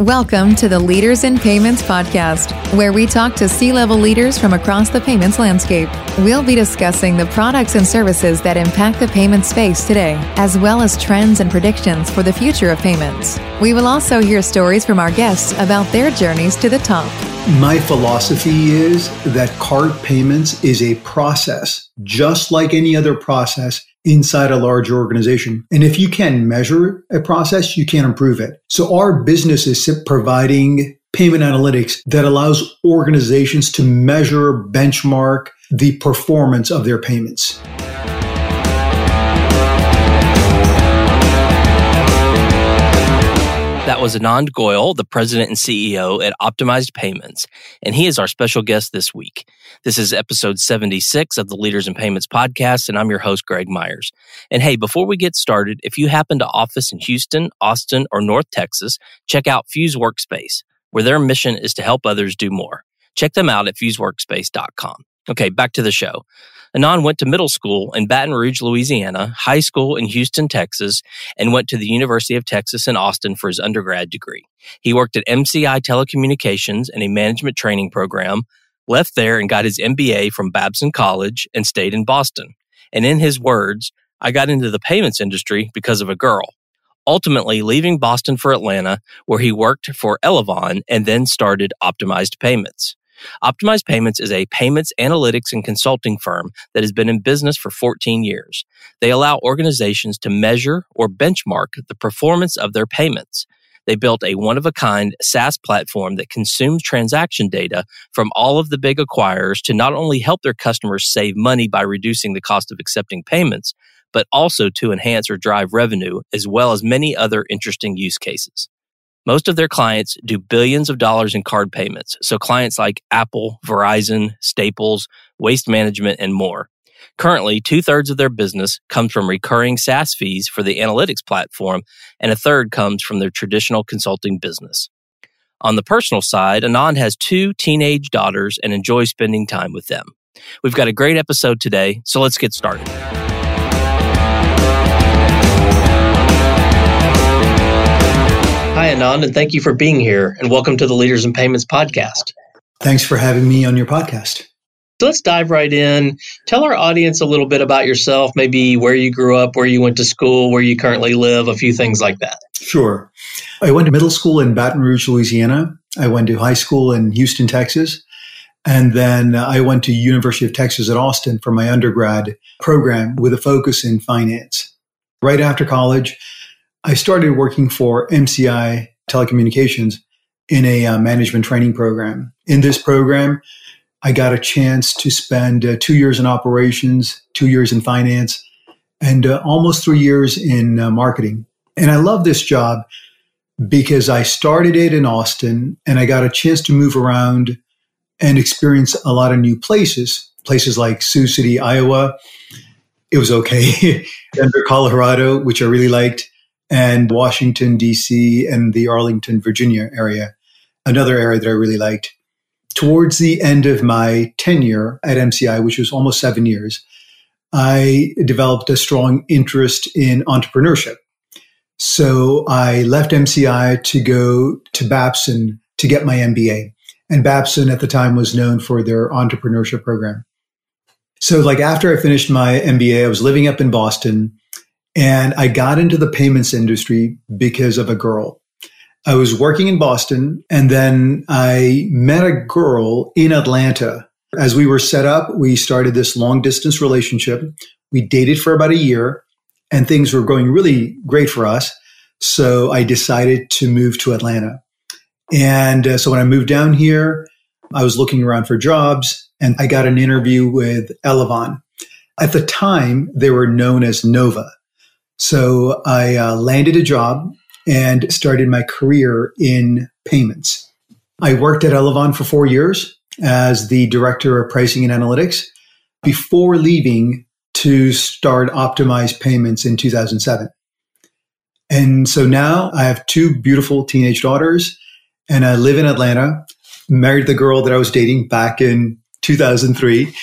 Welcome to the Leaders in Payments podcast, where we talk to C level leaders from across the payments landscape. We'll be discussing the products and services that impact the payment space today, as well as trends and predictions for the future of payments. We will also hear stories from our guests about their journeys to the top. My philosophy is that card payments is a process, just like any other process inside a large organization. And if you can measure a process, you can improve it. So our business is providing payment analytics that allows organizations to measure, benchmark the performance of their payments. That was Anand Goyal, the president and CEO at Optimized Payments, and he is our special guest this week. This is episode 76 of the Leaders in Payments podcast, and I'm your host, Greg Myers. And hey, before we get started, if you happen to office in Houston, Austin, or North Texas, check out Fuse Workspace, where their mission is to help others do more. Check them out at fuseworkspace.com. Okay, back to the show. Anand went to middle school in Baton Rouge, Louisiana, high school in Houston, Texas, and went to the University of Texas in Austin for his undergrad degree. He worked at MCI Telecommunications in a management training program, left there and got his MBA from Babson College and stayed in Boston. And in his words, I got into the payments industry because of a girl. Ultimately, leaving Boston for Atlanta, where he worked for Elavon and then started Optimized Payments. Optimized Payments is a payments analytics and consulting firm that has been in business for 14 years. They allow organizations to measure or benchmark the performance of their payments. They built a one of a kind SaaS platform that consumes transaction data from all of the big acquirers to not only help their customers save money by reducing the cost of accepting payments, but also to enhance or drive revenue, as well as many other interesting use cases. Most of their clients do billions of dollars in card payments. So clients like Apple, Verizon, Staples, Waste Management, and more. Currently, two thirds of their business comes from recurring SaaS fees for the analytics platform, and a third comes from their traditional consulting business. On the personal side, Anand has two teenage daughters and enjoys spending time with them. We've got a great episode today, so let's get started. Hi, Anand, and thank you for being here. And welcome to the Leaders in Payments podcast. Thanks for having me on your podcast. So let's dive right in. Tell our audience a little bit about yourself, maybe where you grew up, where you went to school, where you currently live, a few things like that. Sure. I went to middle school in Baton Rouge, Louisiana. I went to high school in Houston, Texas. And then I went to University of Texas at Austin for my undergrad program with a focus in finance. Right after college, I started working for MCI Telecommunications in a uh, management training program. In this program, I got a chance to spend uh, two years in operations, two years in finance, and uh, almost three years in uh, marketing. And I love this job because I started it in Austin and I got a chance to move around and experience a lot of new places, places like Sioux City, Iowa. It was okay. Denver, Colorado, which I really liked and Washington, D.C., and the Arlington, Virginia area, another area that I really liked. Towards the end of my tenure at MCI, which was almost seven years, I developed a strong interest in entrepreneurship. So I left MCI to go to Babson to get my MBA. And Babson at the time was known for their entrepreneurship program. So, like after I finished my MBA, I was living up in Boston and I got into the payments industry because of a girl. I was working in Boston and then I met a girl in Atlanta. As we were set up, we started this long distance relationship. We dated for about a year and things were going really great for us. So I decided to move to Atlanta. And uh, so when I moved down here, I was looking around for jobs and I got an interview with Elavon. At the time, they were known as Nova. So I uh, landed a job and started my career in payments. I worked at Elavon for four years as the director of pricing and analytics before leaving to start optimized payments in 2007. And so now I have two beautiful teenage daughters and I live in Atlanta, married the girl that I was dating back in 2003.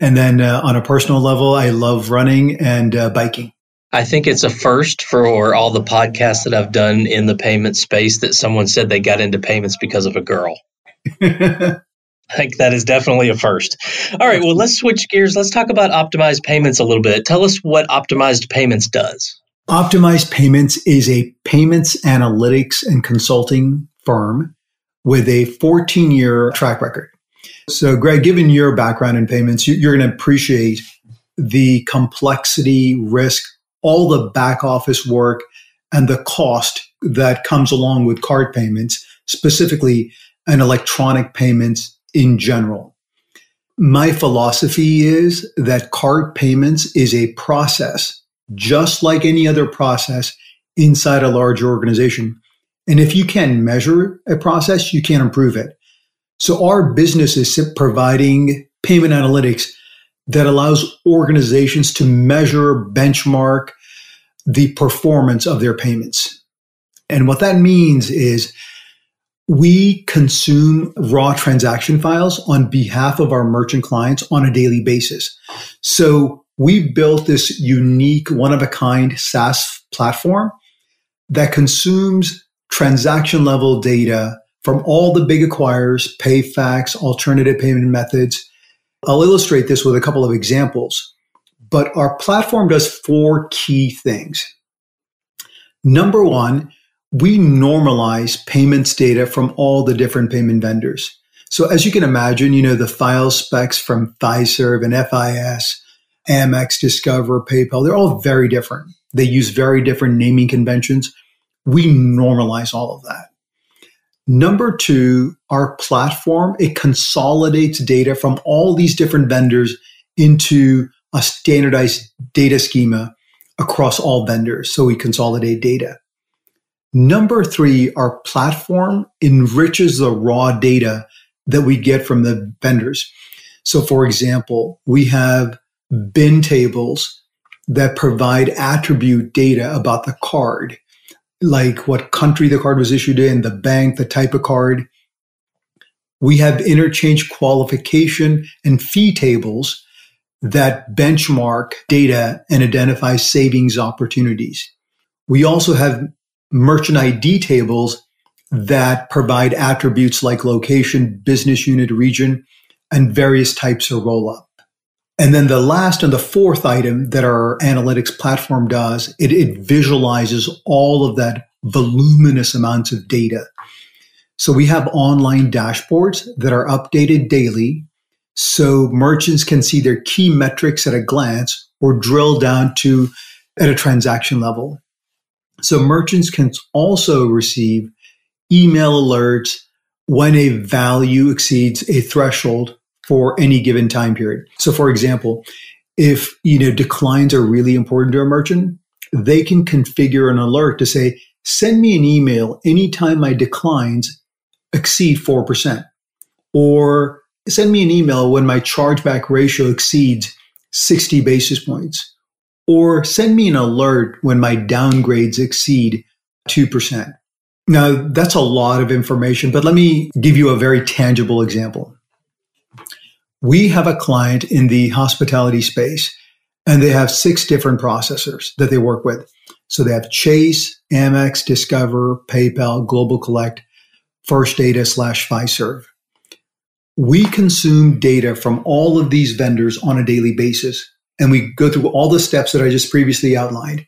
And then uh, on a personal level, I love running and uh, biking. I think it's a first for all the podcasts that I've done in the payment space that someone said they got into payments because of a girl. I think that is definitely a first. All right, well, let's switch gears. Let's talk about optimized payments a little bit. Tell us what optimized payments does. Optimized Payments is a payments analytics and consulting firm with a 14 year track record. So, Greg, given your background in payments, you're going to appreciate the complexity, risk, all the back office work, and the cost that comes along with card payments, specifically and electronic payments in general. My philosophy is that card payments is a process just like any other process inside a large organization. And if you can measure a process, you can improve it. So our business is providing payment analytics that allows organizations to measure, benchmark the performance of their payments. And what that means is we consume raw transaction files on behalf of our merchant clients on a daily basis. So we built this unique, one of a kind SaaS platform that consumes transaction level data from all the big acquirers, PayFacs, alternative payment methods. I'll illustrate this with a couple of examples, but our platform does four key things. Number one, we normalize payments data from all the different payment vendors. So as you can imagine, you know, the file specs from Fiserv and FIS, Amex, Discover, PayPal, they're all very different. They use very different naming conventions. We normalize all of that. Number two, our platform, it consolidates data from all these different vendors into a standardized data schema across all vendors. So we consolidate data. Number three, our platform enriches the raw data that we get from the vendors. So for example, we have bin tables that provide attribute data about the card, like what country the card was issued in, the bank, the type of card. We have interchange qualification and fee tables that benchmark data and identify savings opportunities. We also have merchant ID tables that provide attributes like location, business unit, region, and various types of roll up. And then the last and the fourth item that our analytics platform does, it, it visualizes all of that voluminous amounts of data. So we have online dashboards that are updated daily so merchants can see their key metrics at a glance or drill down to at a transaction level. So merchants can also receive email alerts when a value exceeds a threshold for any given time period. So for example, if you know declines are really important to a merchant, they can configure an alert to say, send me an email anytime my declines exceed 4%. Or send me an email when my chargeback ratio exceeds 60 basis points. Or send me an alert when my downgrades exceed 2%. Now, that's a lot of information, but let me give you a very tangible example. We have a client in the hospitality space, and they have six different processors that they work with. So they have Chase, Amex, Discover, PayPal, Global Collect, First Data slash Fiserv. We consume data from all of these vendors on a daily basis, and we go through all the steps that I just previously outlined.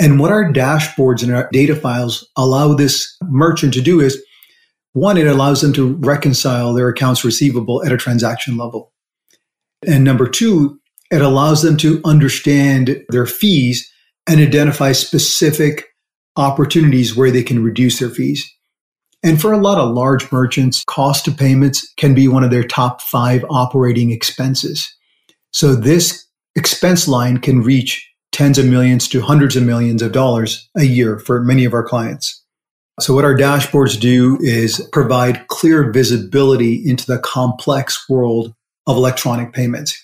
And what our dashboards and our data files allow this merchant to do is one, it allows them to reconcile their accounts receivable at a transaction level. And number two, it allows them to understand their fees and identify specific opportunities where they can reduce their fees. And for a lot of large merchants, cost of payments can be one of their top five operating expenses. So this expense line can reach tens of millions to hundreds of millions of dollars a year for many of our clients. So what our dashboards do is provide clear visibility into the complex world of electronic payments.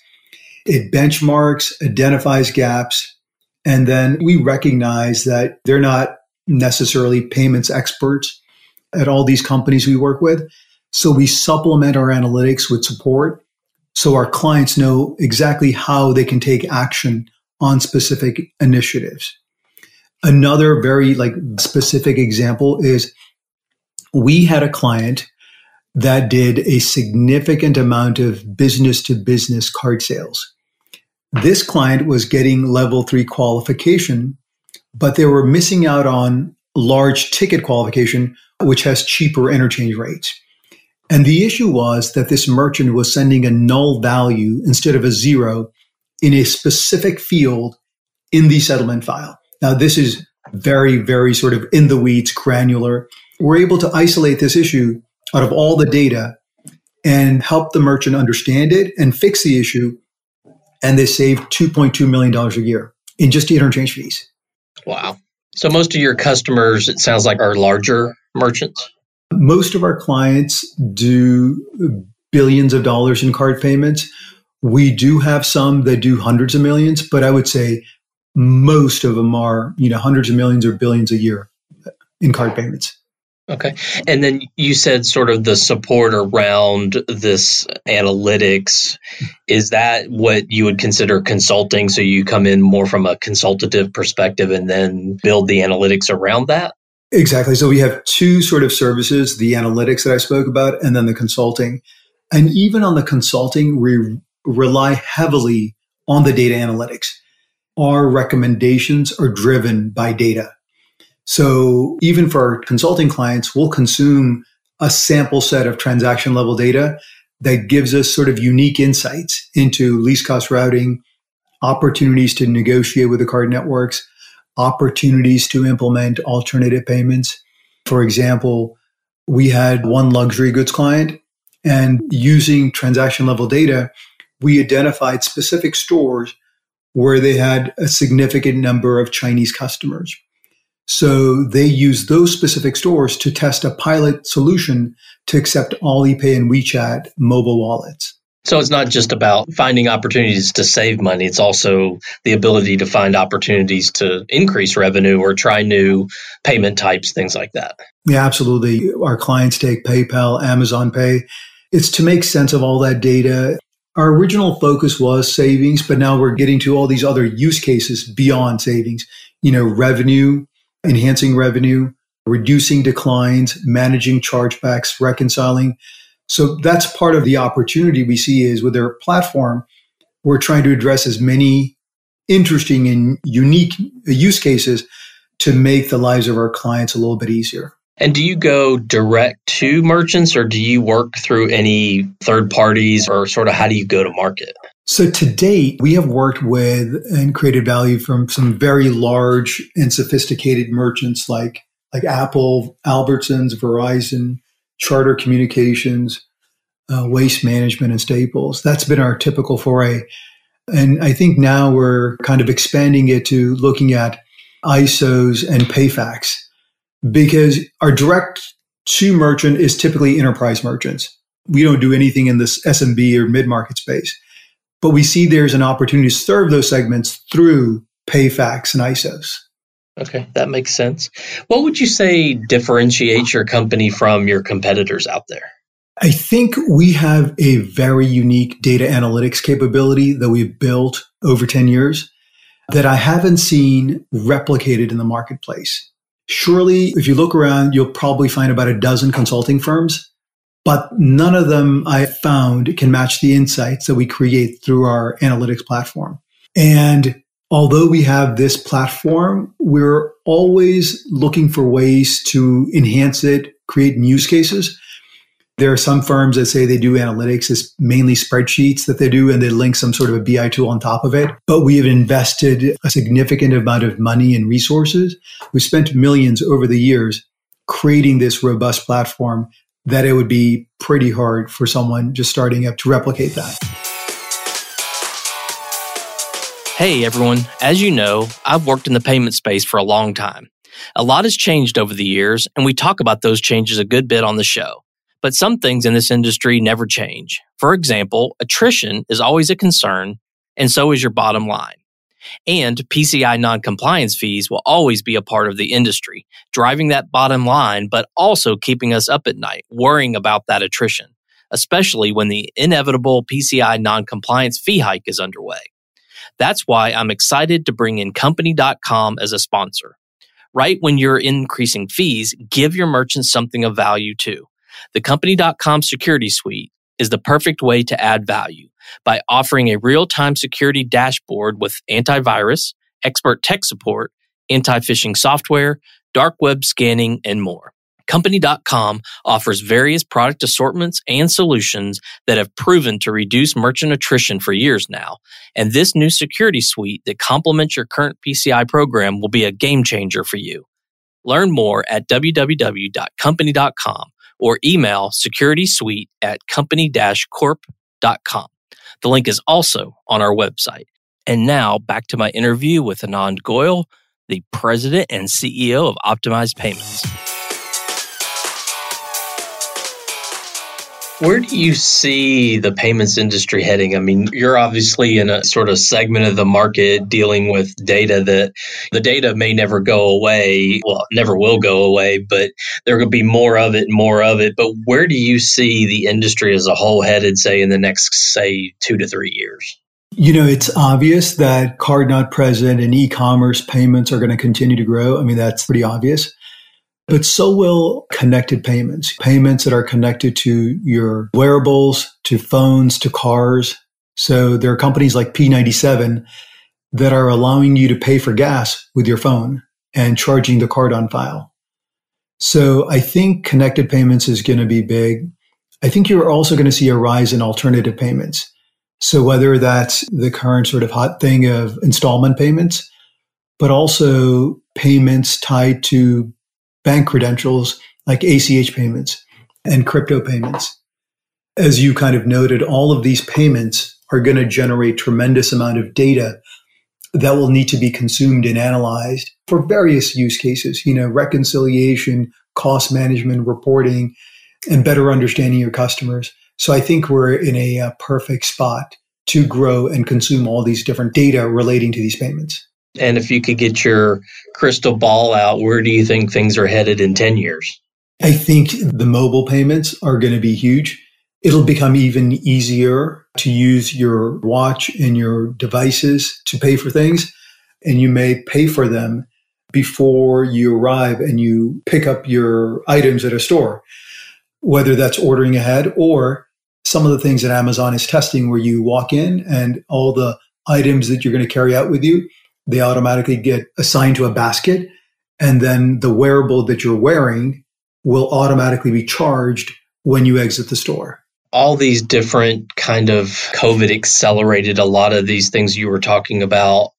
It benchmarks, identifies gaps, and then we recognize that they're not necessarily payments experts at all these companies we work with. So we supplement our analytics with support so our clients know exactly how they can take action on specific initiatives. Another very like specific example is we had a client that did a significant amount of business to business card sales. This client was getting level three qualification, but they were missing out on large ticket qualification, which has cheaper interchange rates. And the issue was that this merchant was sending a null value instead of a zero in a specific field in the settlement file. Now, this is very, very sort of in the weeds, granular. We're able to isolate this issue out of all the data and help the merchant understand it and fix the issue. And they saved $2.2 million a year in just interchange fees. Wow. So most of your customers, it sounds like, are larger merchants? Most of our clients do billions of dollars in card payments. We do have some that do hundreds of millions, but I would say most of them are, you know, hundreds of millions or billions a year in card payments. Okay. And then you said sort of the support around this analytics. Is that what you would consider consulting? So you come in more from a consultative perspective and then build the analytics around that? Exactly. So we have two sort of services the analytics that I spoke about, and then the consulting. And even on the consulting, we rely heavily on the data analytics. Our recommendations are driven by data. So even for our consulting clients, we'll consume a sample set of transaction level data that gives us sort of unique insights into least cost routing, opportunities to negotiate with the card networks, opportunities to implement alternative payments. For example, we had one luxury goods client and using transaction level data, we identified specific stores where they had a significant number of Chinese customers. So they use those specific stores to test a pilot solution to accept Alipay and WeChat mobile wallets. So it's not just about finding opportunities to save money. It's also the ability to find opportunities to increase revenue or try new payment types, things like that. Yeah, absolutely. Our clients take PayPal, Amazon Pay. It's to make sense of all that data. Our original focus was savings, but now we're getting to all these other use cases beyond savings. You know, revenue, enhancing revenue, reducing declines, managing chargebacks, reconciling. So that's part of the opportunity we see is with their platform, we're trying to address as many interesting and unique use cases to make the lives of our clients a little bit easier. And do you go direct to merchants or do you work through any third parties or sort of how do you go to market? So to date, we have worked with and created value from some very large and sophisticated merchants like like Apple, Albertsons, Verizon, Charter Communications, uh, Waste Management, and Staples. That's been our typical foray. And I think now we're kind of expanding it to looking at ISOs and PayFacs because our direct to merchant is typically enterprise merchants. We don't do anything in this SMB or mid market space. But we see there's an opportunity to serve those segments through PayFacs and ISOs. Okay, that makes sense. What would you say differentiates your company from your competitors out there? I think we have a very unique data analytics capability that we've built over 10 years that I haven't seen replicated in the marketplace. Surely, if you look around, you'll probably find about a dozen consulting firms but none of them I found can match the insights that we create through our analytics platform. And although we have this platform, we're always looking for ways to enhance it, create use cases. There are some firms that say they do analytics as mainly spreadsheets that they do and they link some sort of a BI tool on top of it. But we have invested a significant amount of money and resources. We've spent millions over the years creating this robust platform that it would be pretty hard for someone just starting up to replicate that. Hey everyone, as you know, I've worked in the payment space for a long time. A lot has changed over the years, and we talk about those changes a good bit on the show. But some things in this industry never change. For example, attrition is always a concern, and so is your bottom line. And PCI non-compliance fees will always be a part of the industry, driving that bottom line, but also keeping us up at night, worrying about that attrition, especially when the inevitable PCI non-compliance fee hike is underway. That's why I'm excited to bring in company.com as a sponsor. Right when you're increasing fees, give your merchants something of value too. The company.com security suite is the perfect way to add value by offering a real time security dashboard with antivirus, expert tech support, anti phishing software, dark web scanning, and more. Company.com offers various product assortments and solutions that have proven to reduce merchant attrition for years now. And this new security suite that complements your current PCI program will be a game changer for you. Learn more at www.company.com or email securitysuite at company-corp.com. The link is also on our website. And now back to my interview with Anand Goyal, the president and CEO of Optimized Payments. Where do you see the payments industry heading? I mean, you're obviously in a sort of segment of the market dealing with data that the data may never go away. Well, never will go away, but there will be more of it and more of it. But where do you see the industry as a whole headed, say, in the next, say, two to three years? You know, it's obvious that card not present and e commerce payments are going to continue to grow. I mean, that's pretty obvious but so will connected payments, payments that are connected to your wearables, to phones, to cars. So there are companies like P97 that are allowing you to pay for gas with your phone and charging the card on file. So I think connected payments is going to be big. I think you're also going to see a rise in alternative payments. So whether that's the current sort of hot thing of installment payments, but also payments tied to bank credentials like ACH payments and crypto payments. As you kind of noted, all of these payments are going to generate tremendous amount of data that will need to be consumed and analyzed for various use cases, you know, reconciliation, cost management, reporting, and better understanding your customers. So I think we're in a, a uh, perfect spot to grow and consume all these different data relating to these payments. And if you could get your crystal ball out, where do you think things are headed in 10 years? I think the mobile payments are going to be huge. It'll become even easier to use your watch and your devices to pay for things. And you may pay for them before you arrive and you pick up your items at a store, whether that's ordering ahead or some of the things that Amazon is testing where you walk in and all the items that you're going to carry out with you they automatically get assigned to a basket. And then the wearable that you're wearing will automatically be charged when you exit the store. All these different kind of COVID accelerated a lot of these things you were talking about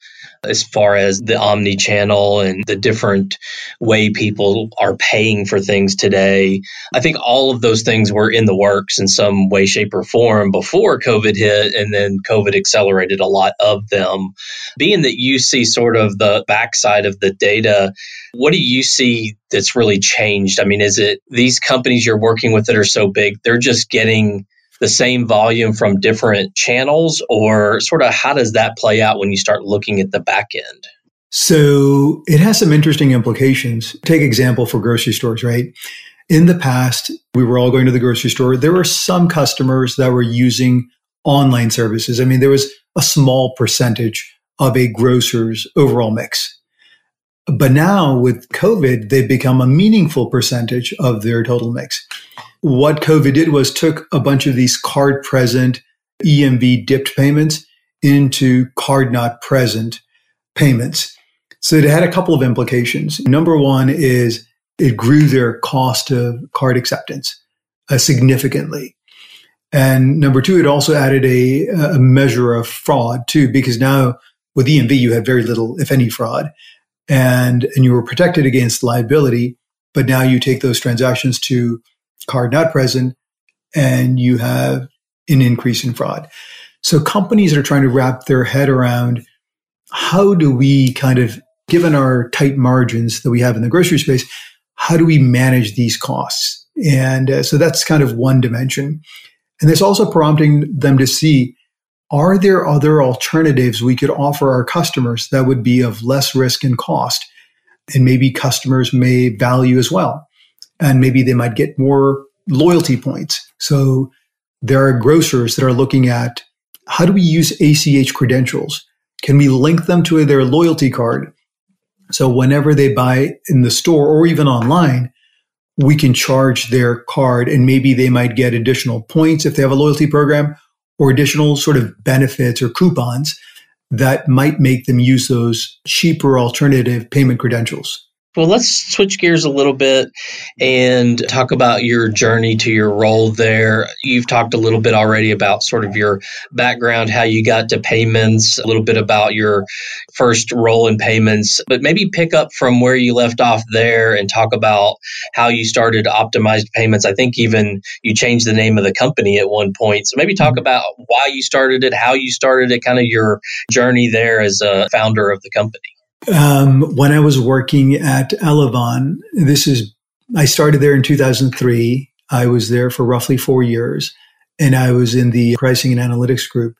as far as the omni channel and the different way people are paying for things today. I think all of those things were in the works in some way, shape, or form before COVID hit, and then COVID accelerated a lot of them. Being that you see sort of the backside of the data, what do you see that's really changed? I mean, is it these companies you're working with that are so big, they're just getting the same volume from different channels or sort of how does that play out when you start looking at the back end? So it has some interesting implications. Take example for grocery stores, right? In the past, we were all going to the grocery store. There were some customers that were using online services. I mean, there was a small percentage of a grocer's overall mix. But now with COVID, they've become a meaningful percentage of their total mix what COVID did was took a bunch of these card present EMV dipped payments into card not present payments. So it had a couple of implications. Number one is it grew their cost of card acceptance uh, significantly. And number two, it also added a, a measure of fraud too, because now with EMV, you had very little, if any, fraud and, and you were protected against liability. But now you take those transactions to card not present, and you have an increase in fraud. So companies are trying to wrap their head around how do we kind of, given our tight margins that we have in the grocery space, how do we manage these costs? And uh, so that's kind of one dimension. And it's also prompting them to see are there other alternatives we could offer our customers that would be of less risk and cost? And maybe customers may value as well and maybe they might get more loyalty points. So there are grocers that are looking at how do we use ACH credentials? Can we link them to their loyalty card? So whenever they buy in the store or even online, we can charge their card and maybe they might get additional points if they have a loyalty program or additional sort of benefits or coupons that might make them use those cheaper alternative payment credentials. Well, let's switch gears a little bit and talk about your journey to your role there. You've talked a little bit already about sort of your background, how you got to payments, a little bit about your first role in payments, but maybe pick up from where you left off there and talk about how you started optimized payments. I think even you changed the name of the company at one point. So maybe talk about why you started it, how you started it, kind of your journey there as a founder of the company. Um, when I was working at Elavon, this is, I started there in 2003. I was there for roughly four years and I was in the pricing and analytics group.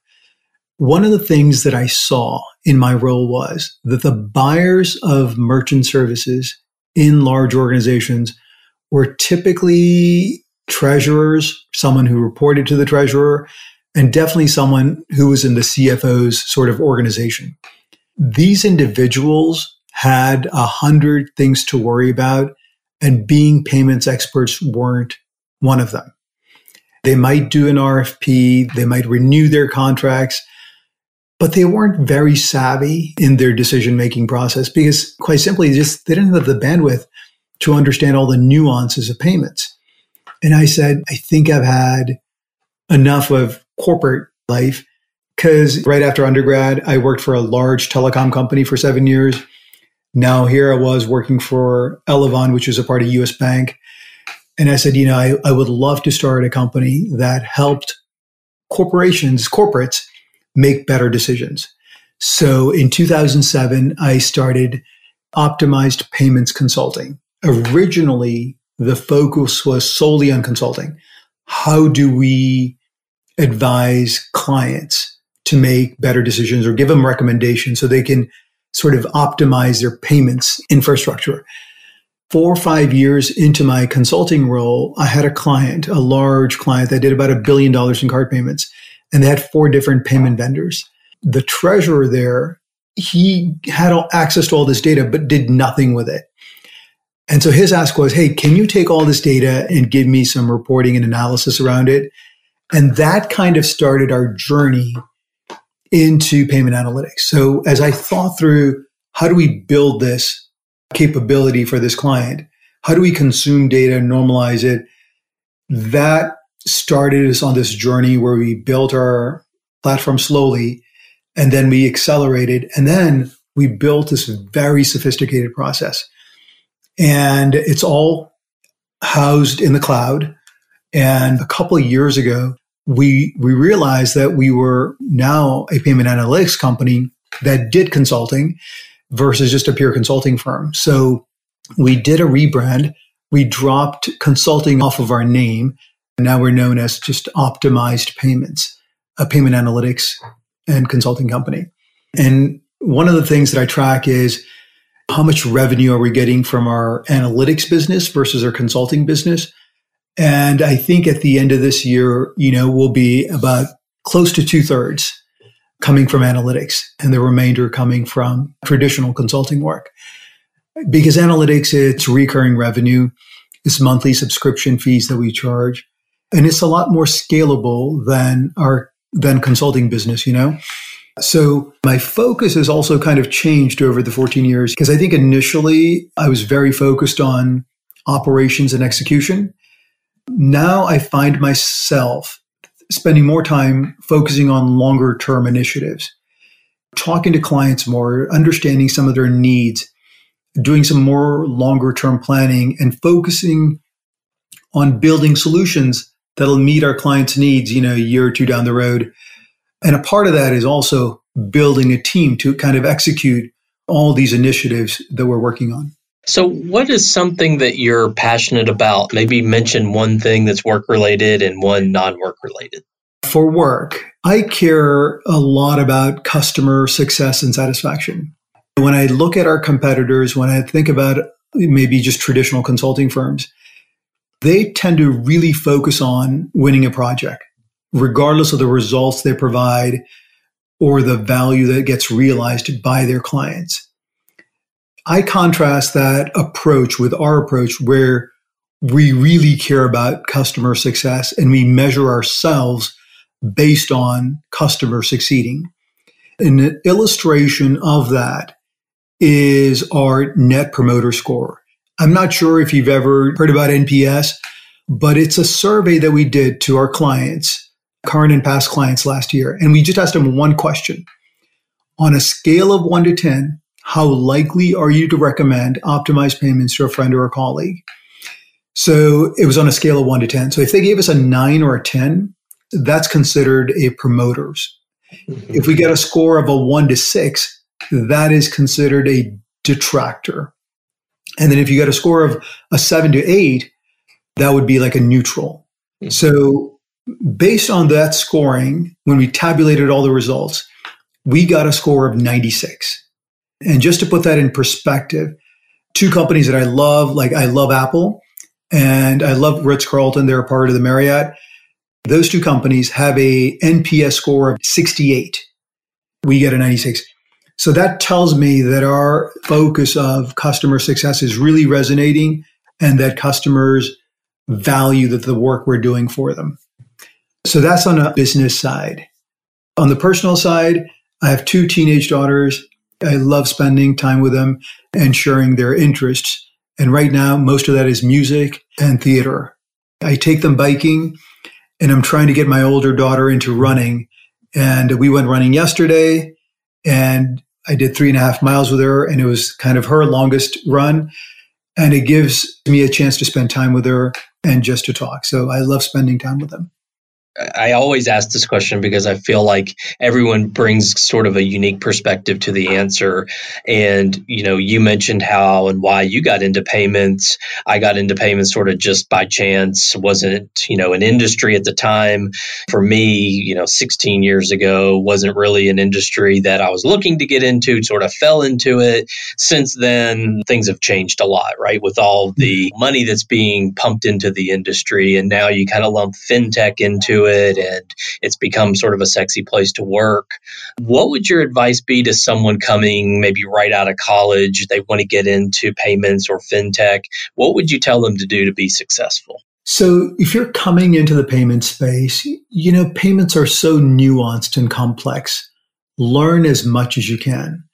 One of the things that I saw in my role was that the buyers of merchant services in large organizations were typically treasurers, someone who reported to the treasurer, and definitely someone who was in the CFO's sort of organization. These individuals had a hundred things to worry about, and being payments experts weren't one of them. They might do an RFP, they might renew their contracts, but they weren't very savvy in their decision making process because, quite simply, just they didn't have the bandwidth to understand all the nuances of payments. And I said, I think I've had enough of corporate life because right after undergrad, I worked for a large telecom company for seven years. Now here I was working for Elavon, which is a part of US Bank. And I said, you know, I, I would love to start a company that helped corporations, corporates, make better decisions. So in 2007, I started optimized payments consulting. Originally, the focus was solely on consulting. How do we advise clients to make better decisions or give them recommendations so they can sort of optimize their payments infrastructure. Four or five years into my consulting role, I had a client, a large client that did about a billion dollars in card payments, and they had four different payment vendors. The treasurer there, he had access to all this data, but did nothing with it. And so his ask was, Hey, can you take all this data and give me some reporting and analysis around it? And that kind of started our journey into payment analytics. So as I thought through how do we build this capability for this client? How do we consume data, and normalize it? That started us on this journey where we built our platform slowly and then we accelerated and then we built this very sophisticated process. And it's all housed in the cloud. And a couple of years ago, we we realized that we were now a payment analytics company that did consulting versus just a pure consulting firm. So we did a rebrand. We dropped consulting off of our name. And now we're known as just optimized payments, a payment analytics and consulting company. And one of the things that I track is how much revenue are we getting from our analytics business versus our consulting business? And I think at the end of this year, you know, we'll be about close to two thirds coming from analytics and the remainder coming from traditional consulting work. Because analytics, it's recurring revenue, it's monthly subscription fees that we charge, and it's a lot more scalable than our than consulting business, you know? So my focus has also kind of changed over the 14 years because I think initially I was very focused on operations and execution. Now I find myself spending more time focusing on longer term initiatives, talking to clients more, understanding some of their needs, doing some more longer term planning, and focusing on building solutions that'll meet our clients' needs, you know, a year or two down the road. And a part of that is also building a team to kind of execute all these initiatives that we're working on. So, what is something that you're passionate about? Maybe mention one thing that's work related and one non work related. For work, I care a lot about customer success and satisfaction. When I look at our competitors, when I think about maybe just traditional consulting firms, they tend to really focus on winning a project, regardless of the results they provide, or the value that gets realized by their clients. I contrast that approach with our approach where we really care about customer success and we measure ourselves based on customer succeeding. An illustration of that is our net promoter score. I'm not sure if you've ever heard about NPS, but it's a survey that we did to our clients, current and past clients last year. And we just asked them one question. On a scale of one to 10, how likely are you to recommend optimized payments to a friend or a colleague? So it was on a scale of one to 10. So if they gave us a nine or a 10, that's considered a promoters. If we get a score of a one to six, that is considered a detractor. And then if you get a score of a seven to eight, that would be like a neutral. So based on that scoring, when we tabulated all the results, we got a score of 96. And just to put that in perspective, two companies that I love, like I love Apple and I love Ritz Carlton. They're a part of the Marriott. Those two companies have a NPS score of 68. We get a 96. So that tells me that our focus of customer success is really resonating and that customers value that the work we're doing for them. So that's on a business side. On the personal side, I have two teenage daughters. I love spending time with them and sharing their interests. And right now, most of that is music and theater. I take them biking and I'm trying to get my older daughter into running. And we went running yesterday and I did three and a half miles with her and it was kind of her longest run. And it gives me a chance to spend time with her and just to talk. So I love spending time with them. I always ask this question because I feel like everyone brings sort of a unique perspective to the answer. And, you know, you mentioned how and why you got into payments. I got into payments sort of just by chance. Wasn't, you know, an industry at the time. For me, you know, 16 years ago, wasn't really an industry that I was looking to get into, sort of fell into it. Since then, things have changed a lot, right? With all the money that's being pumped into the industry. And now you kind of lump fintech into it and it's become sort of a sexy place to work. What would your advice be to someone coming maybe right out of college? They want to get into payments or fintech. What would you tell them to do to be successful? So, if you're coming into the payment space, you know, payments are so nuanced and complex. Learn as much as you can.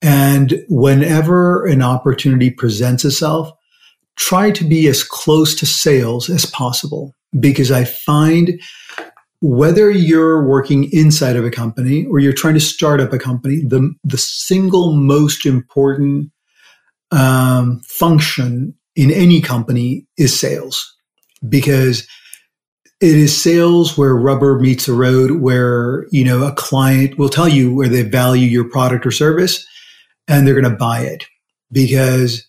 And whenever an opportunity presents itself, try to be as close to sales as possible because I find whether you're working inside of a company or you're trying to start up a company, the, the single most important um, function in any company is sales. Because it is sales where rubber meets the road, where, you know, a client will tell you where they value your product or service and they're going to buy it. Because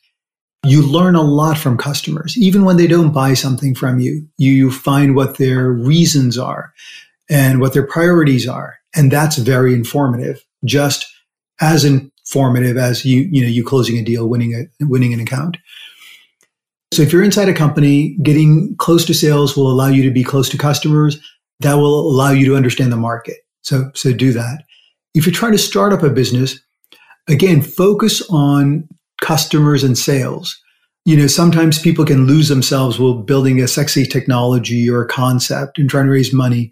you learn a lot from customers. Even when they don't buy something from you, you find what their reasons are and what their priorities are. And that's very informative, just as informative as you, you know, you closing a deal, winning a, winning an account. So if you're inside a company, getting close to sales will allow you to be close to customers. That will allow you to understand the market. So, so do that. If you're trying to start up a business, again, focus on customers and sales. You know, sometimes people can lose themselves while building a sexy technology or a concept and trying to raise money.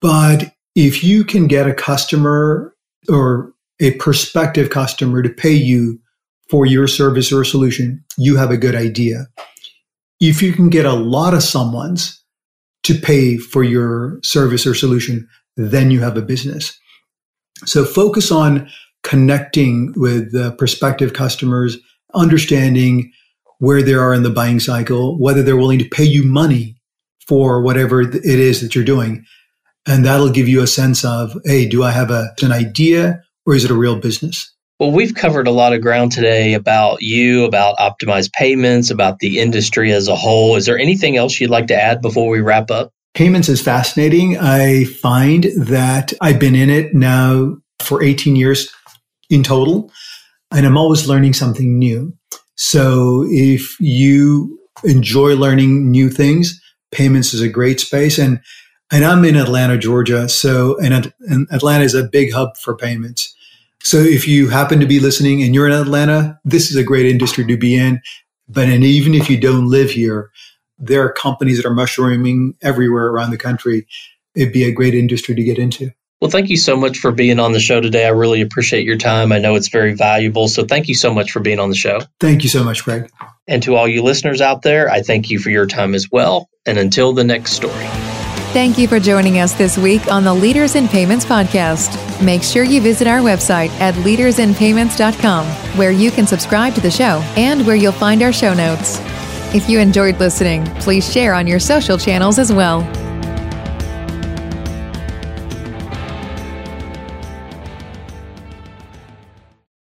But if you can get a customer or a prospective customer to pay you for your service or solution, you have a good idea. If you can get a lot of someone's to pay for your service or solution, then you have a business. So focus on connecting with the prospective customers, understanding where they are in the buying cycle, whether they're willing to pay you money for whatever it is that you're doing. And that'll give you a sense of, hey, do I have a, an idea or is it a real business? Well, we've covered a lot of ground today about you, about optimized payments, about the industry as a whole. Is there anything else you'd like to add before we wrap up? Payments is fascinating. I find that I've been in it now for 18 years in total. And I'm always learning something new. So if you enjoy learning new things, payments is a great space. And And I'm in Atlanta, Georgia. So, and, and Atlanta is a big hub for payments. So if you happen to be listening and you're in Atlanta, this is a great industry to be in. But and even if you don't live here, there are companies that are mushrooming everywhere around the country. It'd be a great industry to get into. Well, thank you so much for being on the show today. I really appreciate your time. I know it's very valuable. So thank you so much for being on the show. Thank you so much, Greg. And to all you listeners out there, I thank you for your time as well. And until the next story. Thank you for joining us this week on the Leaders in Payments podcast. Make sure you visit our website at leadersinpayments.com, where you can subscribe to the show and where you'll find our show notes. If you enjoyed listening, please share on your social channels as well.